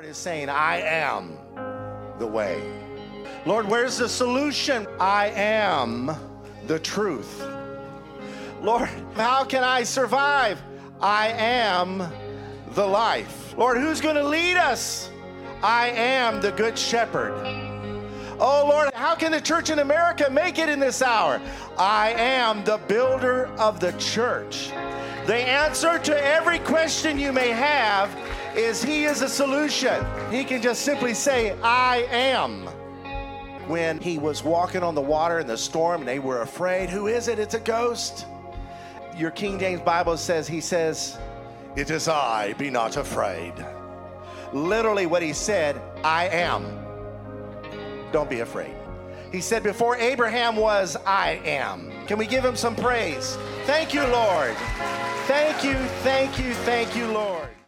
Lord is saying, I am the way. Lord, where's the solution? I am the truth. Lord, how can I survive? I am the life. Lord, who's going to lead us? I am the good shepherd. Oh Lord, how can the church in America make it in this hour? I am the builder of the church. The answer to every question you may have is He is a solution. He can just simply say, I am. When he was walking on the water in the storm and they were afraid, who is it? It's a ghost. Your King James Bible says, He says, It is I, be not afraid. Literally, what he said, I am. Don't be afraid. He said, Before Abraham was, I am. Can we give him some praise? Thank you, Lord. Thank you, thank you, thank you, Lord.